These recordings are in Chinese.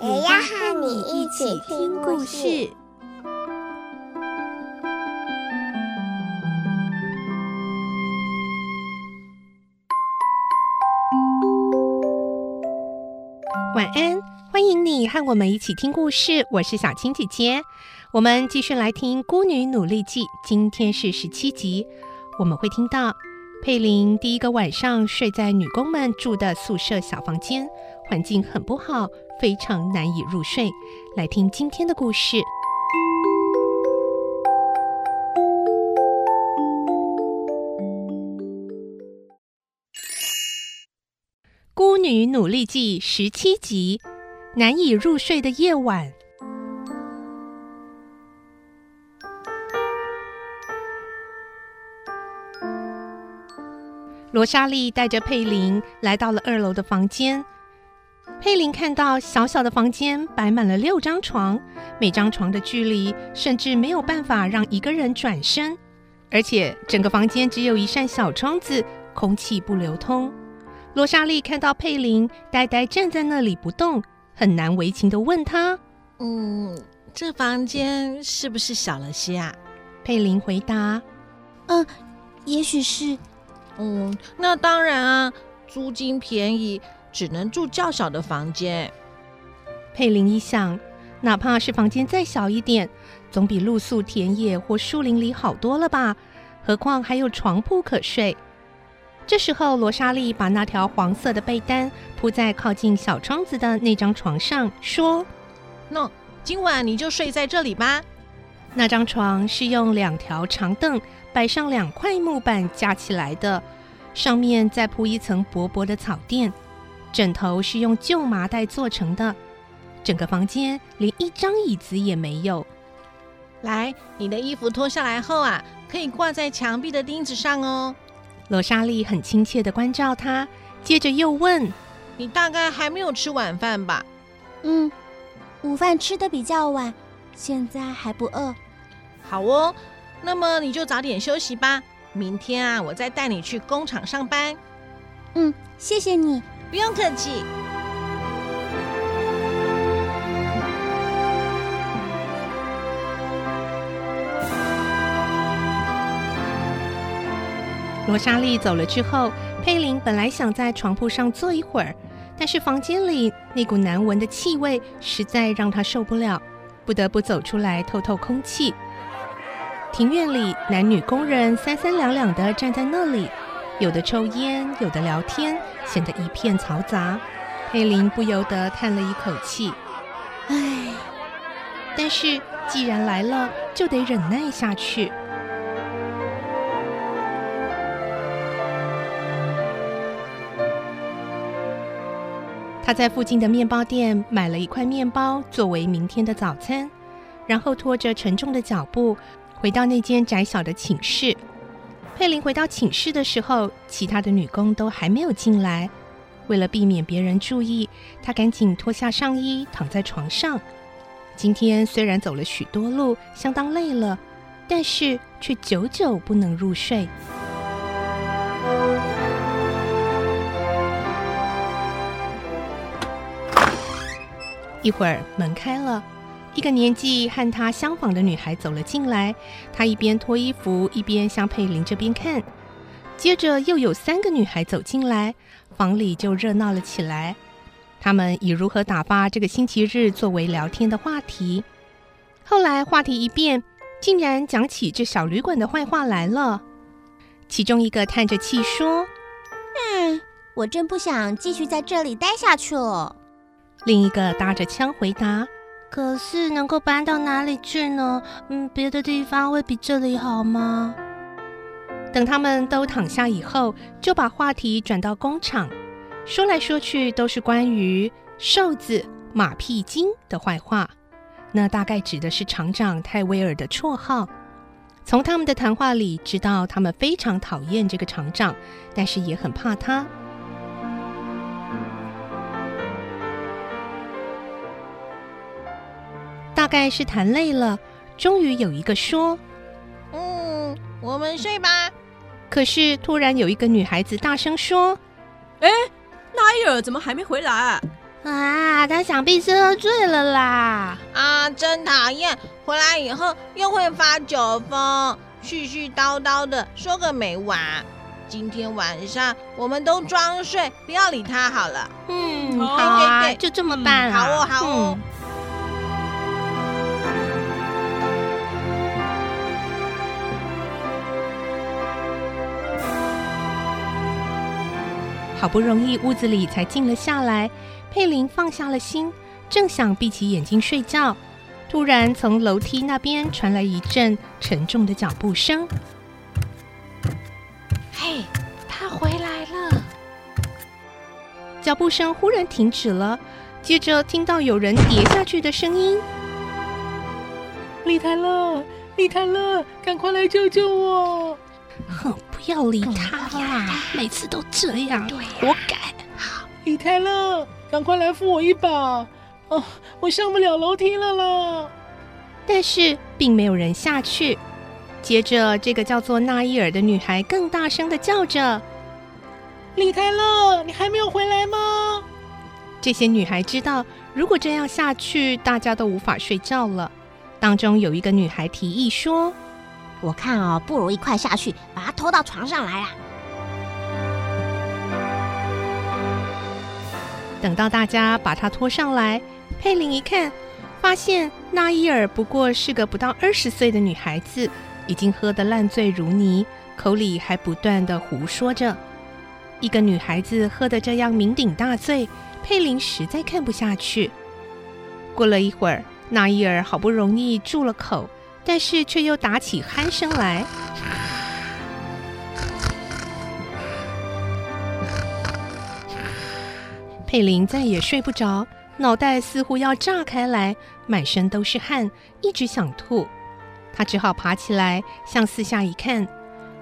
也要和你一起听故事。晚安，欢迎你和我们一起听故事。我是小青姐姐，我们继续来听《孤女努力记》，今天是十七集。我们会听到佩林第一个晚上睡在女工们住的宿舍小房间，环境很不好，非常难以入睡。来听今天的故事，《孤女努力记》十七集，难以入睡的夜晚。罗莎莉带着佩林来到了二楼的房间。佩林看到小小的房间摆满了六张床，每张床的距离甚至没有办法让一个人转身，而且整个房间只有一扇小窗子，空气不流通。罗莎莉看到佩林呆呆站在那里不动，很难为情地问他：“嗯，这房间是不是小了些啊？”佩林回答：“嗯，也许是。嗯，那当然啊，租金便宜。”只能住较小的房间。佩林一想，哪怕是房间再小一点，总比露宿田野或树林里好多了吧？何况还有床铺可睡。这时候，罗莎莉把那条黄色的被单铺在靠近小窗子的那张床上，说：“那今晚你就睡在这里吧。”那张床是用两条长凳摆上两块木板架起来的，上面再铺一层薄薄的草垫。枕头是用旧麻袋做成的，整个房间连一张椅子也没有。来，你的衣服脱下来后啊，可以挂在墙壁的钉子上哦。罗莎莉很亲切地关照他，接着又问：“你大概还没有吃晚饭吧？”“嗯，午饭吃得比较晚，现在还不饿。”“好哦，那么你就早点休息吧。明天啊，我再带你去工厂上班。”“嗯，谢谢你。”不用客气。罗莎莉走了之后，佩林本来想在床铺上坐一会儿，但是房间里那股难闻的气味实在让她受不了，不得不走出来透透空气。庭院里，男女工人三三两两的站在那里。有的抽烟，有的聊天，显得一片嘈杂。佩林不由得叹了一口气：“唉。”但是既然来了，就得忍耐下去。他在附近的面包店买了一块面包作为明天的早餐，然后拖着沉重的脚步回到那间窄小的寝室。佩林回到寝室的时候，其他的女工都还没有进来。为了避免别人注意，她赶紧脱下上衣，躺在床上。今天虽然走了许多路，相当累了，但是却久久不能入睡。一会儿，门开了。一个年纪和她相仿的女孩走了进来，她一边脱衣服，一边向佩林这边看。接着又有三个女孩走进来，房里就热闹了起来。她们以如何打发这个星期日作为聊天的话题。后来话题一变，竟然讲起这小旅馆的坏话来了。其中一个叹着气说：“嗯，我真不想继续在这里待下去了。”另一个搭着腔回答。可是能够搬到哪里去呢？嗯，别的地方会比这里好吗？等他们都躺下以后，就把话题转到工厂，说来说去都是关于瘦子、马屁精的坏话，那大概指的是厂长泰威尔的绰号。从他们的谈话里知道，他们非常讨厌这个厂长，但是也很怕他。大概是谈累了，终于有一个说：“嗯，我们睡吧。”可是突然有一个女孩子大声说：“哎，纳伊尔怎么还没回来？啊，他想必是喝醉了啦！啊，真讨厌！回来以后又会发酒疯，絮絮叨叨的说个没完。今天晚上我们都装睡，不要理他好了。嗯，好啊，对对对，就这么办。好哦，好哦。”好不容易屋子里才静了下来，佩林放下了心，正想闭起眼睛睡觉，突然从楼梯那边传来一阵沉重的脚步声。嘿，他回来了！脚步声忽然停止了，接着听到有人跌下去的声音。李泰勒，李泰勒，赶快来救救我！哼，不要理他啦！每次都这样，活该。好，李泰勒，赶快来扶我一把！哦，我上不了楼梯了啦！但是并没有人下去。接着，这个叫做纳伊尔的女孩更大声的叫着：“李泰勒，你还没有回来吗？”这些女孩知道，如果这样下去，大家都无法睡觉了。当中有一个女孩提议说。我看哦，不如一块下去，把他拖到床上来啊！等到大家把他拖上来，佩林一看，发现纳伊尔不过是个不到二十岁的女孩子，已经喝得烂醉如泥，口里还不断的胡说着。一个女孩子喝得这样酩酊大醉，佩林实在看不下去。过了一会儿，纳伊尔好不容易住了口。但是却又打起鼾声来。佩林再也睡不着，脑袋似乎要炸开来，满身都是汗，一直想吐。他只好爬起来，向四下一看，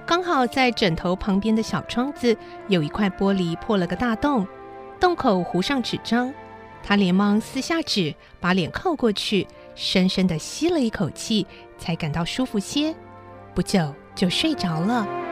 刚好在枕头旁边的小窗子有一块玻璃破了个大洞，洞口糊上纸张。他连忙撕下纸，把脸靠过去，深深的吸了一口气。才感到舒服些，不久就睡着了。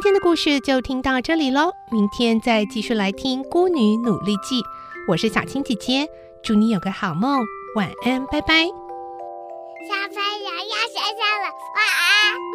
今天的故事就听到这里喽，明天再继续来听《孤女努力记》。我是小青姐姐，祝你有个好梦，晚安，拜拜。小朋友要睡觉了，晚安。